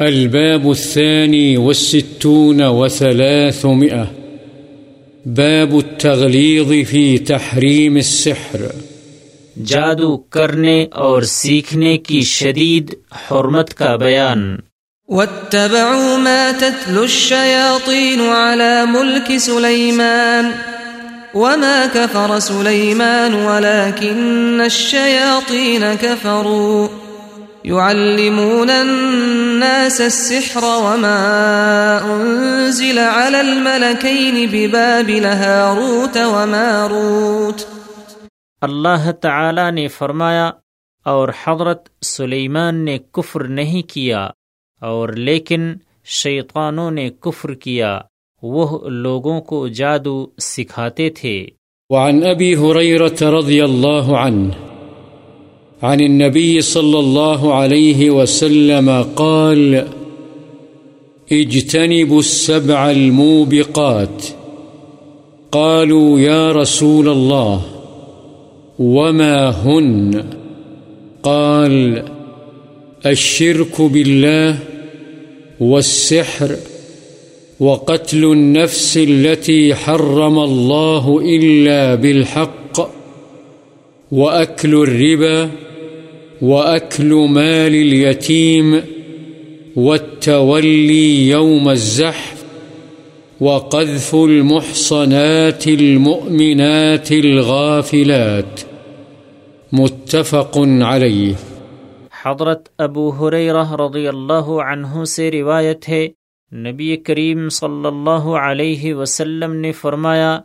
الباب الثاني والستون وثلاثمئة باب التغليظ في تحريم السحر. جادو کرنے اور سیکھنے کی شدید حرمت کا بیان. واتبعوا ما تتلو الشياطين على ملك سليمان وما كفر سليمان ولكن الشياطين كفروا. يعلمون الناس السحر وما أنزل على الملكين ببابل هاروت وماروت. اللہ تعالی نے فرمایا اور حضرت سلیمان نے کفر نہیں کیا اور لیکن شیطانوں نے کفر کیا وہ لوگوں کو جادو سکھاتے تھے۔ وعن أبي هريرة رضي الله عنه عن النبي صلى الله عليه وسلم قال، اجتنبوا السبع الموبقات. قالوا، يا رسول الله، وما هن؟ قال، الشرك بالله والسحر وقتل النفس التي حرم الله إلا بالحق. وأكل الربا وأكل مال اليتيم والتولي يوم الزحف وقذف المحصنات المؤمنات الغافلات متفق عليه حضرت ابو حریرہ رضی اللہ عنہ سے روایت ہے، نبی کریم صلی اللہ علیہ وسلم نے فرمایا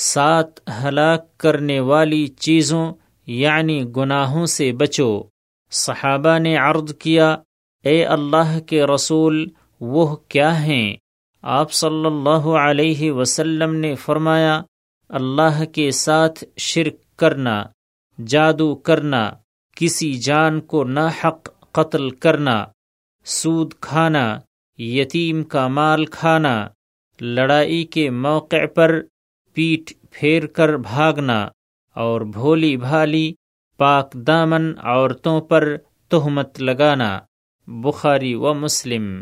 سات ہلاک کرنے والی چیزوں یعنی گناہوں سے بچو۔ صحابہ نے عرض کیا، اے اللہ کے رسول، وہ کیا ہیں؟ آپ صلی اللہ علیہ وسلم نے فرمایا، اللہ کے ساتھ شرک کرنا، جادو کرنا، کسی جان کو ناحق قتل کرنا، سود کھانا، یتیم کا مال کھانا، لڑائی کے موقع پر پیٹ پھیر کر بھاگنا اور بھولی بھالی پاک دامن عورتوں پر تہمت لگانا، بخاری و مسلم۔